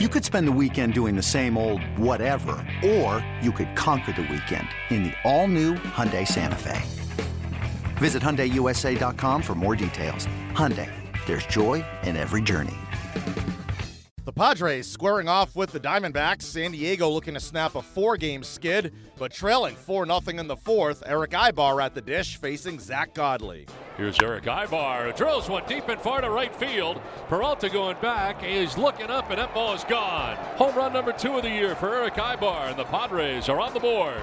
You could spend the weekend doing the same old whatever, or you could conquer the weekend in the all-new Hyundai Santa Fe. Visit HyundaiUSA.com for more details. Hyundai, there's joy in every journey. The Padres squaring off with the Diamondbacks. San Diego looking to snap a four-game skid, but trailing 4-0 in the fourth. Erick Aybar at the dish facing Zack Godley. Here's Erick Aybar. Drills one deep and far to right field. Peralta going back. He's looking up, and that ball is gone. Home run number two of the year for Erick Aybar, and the Padres are on the board.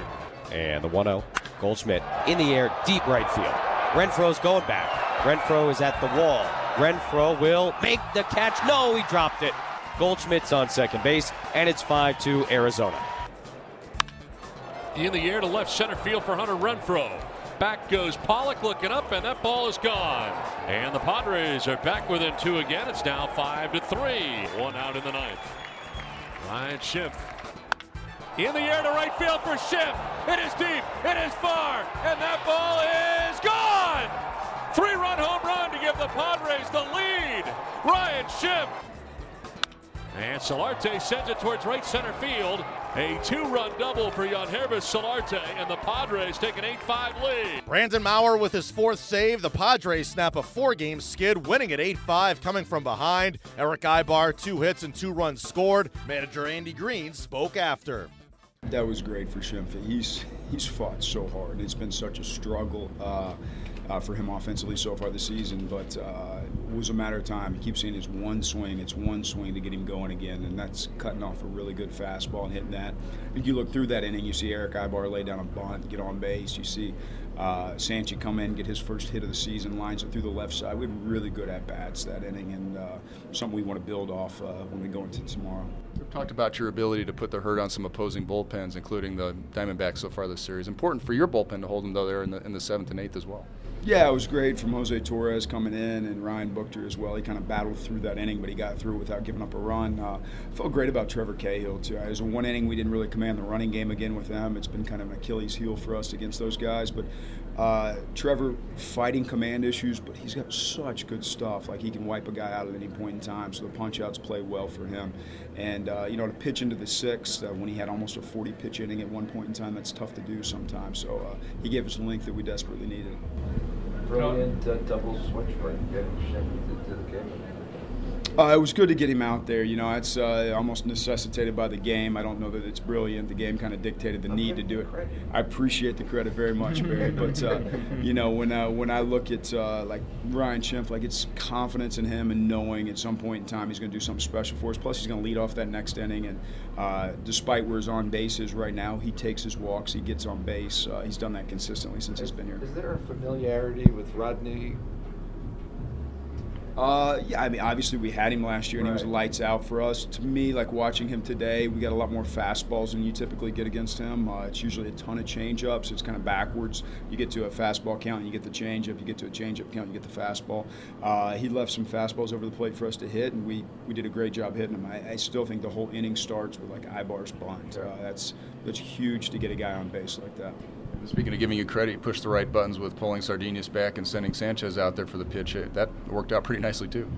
And the 1 0. Goldschmidt in the air, deep right field. Renfroe's going back. Renfroe is at the wall. Renfroe will make the catch. No, he dropped it. Goldschmidt's on second base, and it's 5 2 Arizona. In the air to left center field for Hunter Renfroe. Back goes Pollock looking up, and that ball is gone. And the Padres are back within two again. It's now 5 to 3. One out in the ninth. Ryan Schimpf in the air to right field for Schimpf. It is deep, it is far, and that ball is gone. Three run home run to give the Padres the lead. Ryan Schimpf. And Solarte sends it towards right center field. A two-run double for Yangervis Solarte, and the Padres take an 8-5 lead. Brandon Maurer with his fourth save. The Padres snap a four-game skid, winning at 8-5, coming from behind. Erick Aybar, two hits and two runs scored. Manager Andy Green spoke after. That was great for Schimpf. He's he's fought so hard. It's been such a struggle uh, uh, for him offensively so far this season, but uh, it was a matter of time. He keeps saying it's one swing, it's one swing to get him going again, and that's cutting off a really good fastball and hitting that. If you look through that inning, you see Erick Aybar lay down a bunt, get on base. You see uh, Sanchi come in, get his first hit of the season, lines it through the left side. We had really good at bats that inning, and uh, something we want to build off when we go into tomorrow. We've talked about your ability to put the hurt on some opposing bullpens, including the Diamondbacks so far this series. Important for your bullpen to hold them though there in the in the seventh and eighth as well. Yeah, it was great from Jose Torres coming in and Ryan Buchter as well. He kind of battled through that inning, but he got through without giving up a run. Uh, felt great about Trevor Cahill too. It was a one inning we didn't really command the running game again with them. It's been kind of an Achilles heel for us against those guys, but uh, Trevor fighting command issues, but he's got such good stuff. Like he can wipe a guy out at any point in time, so the punch outs play well for him. And uh, you know, to pitch into the sixth uh, when he had almost a 40 pitch inning at one point in time, that's tough to do sometimes. So uh, he gave us length that we desperately needed. Brilliant uh, double switch Schimpf to the game. Uh, it was good to get him out there. You know, it's uh, almost necessitated by the game. I don't know that it's brilliant. The game kind of dictated the need to do it. I appreciate the credit very much, Barry. but uh, you know, when uh, when I look at uh, like Ryan Schimpf, like it's confidence in him and knowing at some point in time he's going to do something special for us. Plus, he's going to lead off that next inning. And uh, despite where his on base is right now, he takes his walks. He gets on base. he's done that consistently since he's been here. Is there a familiarity with Rodney uh, yeah, I mean, obviously we had him last year and right. he was lights out for us. To me, like watching him today, we got a lot more fastballs than you typically get against him. Uh, it's usually a ton of changeups. It's kind of backwards. You get to a fastball count, and you get the changeup. You get to a changeup count, you get the fastball. Uh, he left some fastballs over the plate for us to hit, and we, we did a great job hitting them. I, I still think the whole inning starts with like Aybar's bunt. Uh, that's that's huge to get a guy on base like that. Speaking of giving you credit, you pushed the right buttons with pulling Sardinas back and sending Sanchez out there for the pitch. That worked out pretty nicely too.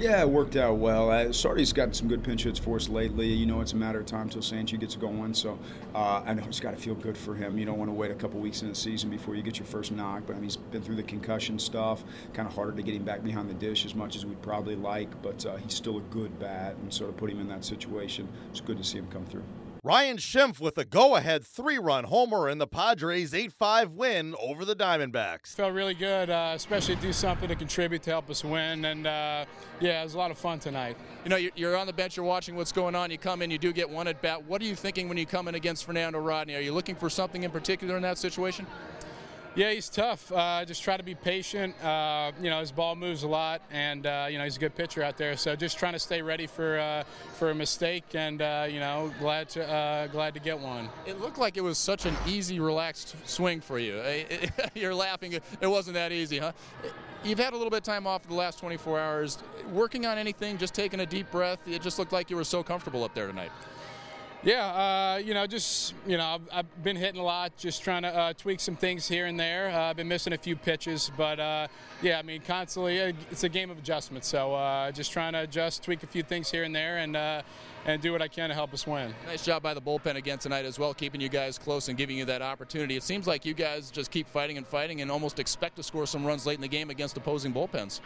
Yeah, it worked out well. Uh, Sardi's gotten some good pinch hits for us lately. You know, it's a matter of time until Sanchez gets going. So uh, I know it's got to feel good for him. You don't want to wait a couple weeks in the season before you get your first knock. But I mean, he's been through the concussion stuff. Kind of harder to get him back behind the dish as much as we'd probably like. But uh, he's still a good bat, and sort of put him in that situation. It's good to see him come through. Ryan Schimpf with a go ahead three run homer in the Padres 8 5 win over the Diamondbacks. Felt really good, uh, especially do something to contribute to help us win. And uh, yeah, it was a lot of fun tonight. You know, you're on the bench, you're watching what's going on. You come in, you do get one at bat. What are you thinking when you come in against Fernando Rodney? Are you looking for something in particular in that situation? Yeah, he's tough. Uh, just try to be patient. Uh, you know, his ball moves a lot, and uh, you know he's a good pitcher out there. So just trying to stay ready for uh, for a mistake, and uh, you know, glad to uh, glad to get one. It looked like it was such an easy, relaxed swing for you. You're laughing. It wasn't that easy, huh? You've had a little bit of time off the last 24 hours. Working on anything, just taking a deep breath. It just looked like you were so comfortable up there tonight. Yeah, uh, you know, just you know, I've, I've, been hitting a lot, just trying to uh, tweak some things here and there. Uh, I've been missing a few pitches, but uh, yeah, I mean, constantly, uh, it's a game of adjustment. So uh, just trying to adjust, tweak a few things here and there, and and do what I can to help us win. Nice job by the bullpen again tonight as well, keeping you guys close and giving you that opportunity. It seems like you guys just keep fighting and fighting, and almost expect to score some runs late in the game against opposing bullpens.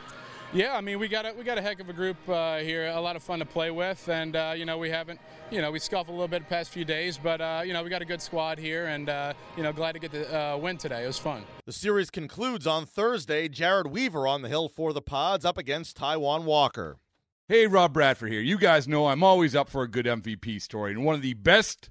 Yeah, I mean we got a, we got a heck of a group uh, here, a lot of fun to play with, and uh, you know we haven't, you know we scuffled a little bit the past few days, but uh, you know we got a good squad here, and uh, you know glad to get the uh, win today. It was fun. The series concludes on Thursday. Jered Weaver on the hill for the Pods up against Taijuan Walker. Hey, Rob Bradford here. You guys know I'm always up for a good MVP story, and one of the best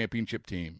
championship team.